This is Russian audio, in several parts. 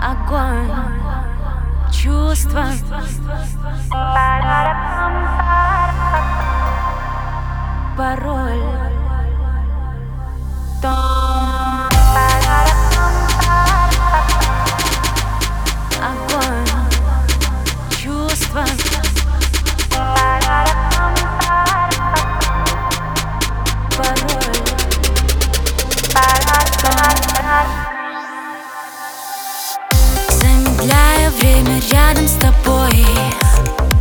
Огонь, чувства. Пароль время рядом с тобой.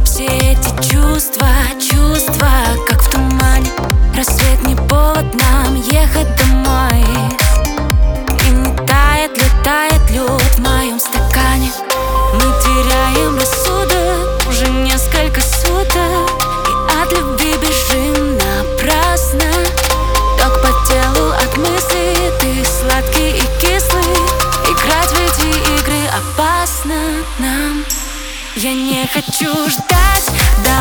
Все эти чувства, чувства, как в тумане. Рассвет не повод нам ехать домой. И не тает, летает Я не хочу ждать до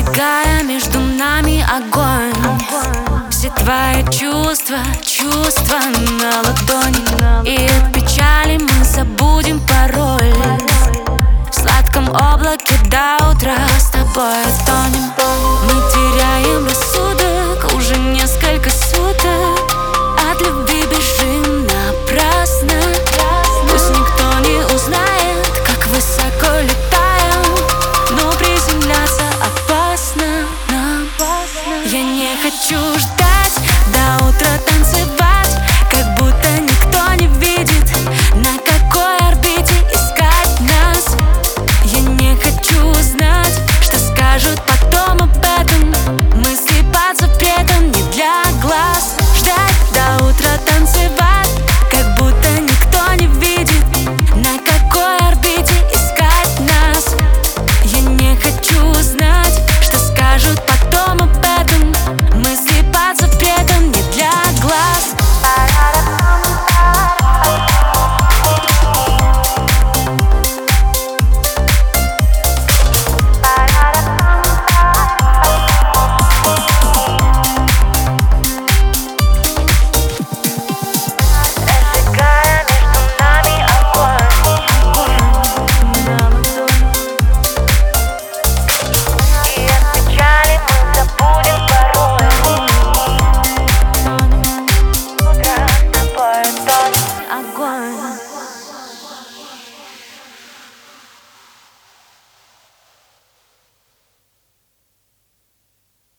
Разжигая между нами огонь. Все твои чувства, чувства на ладони. И от печали мы забудем пароль. В сладком облаке до утра с тобой тонем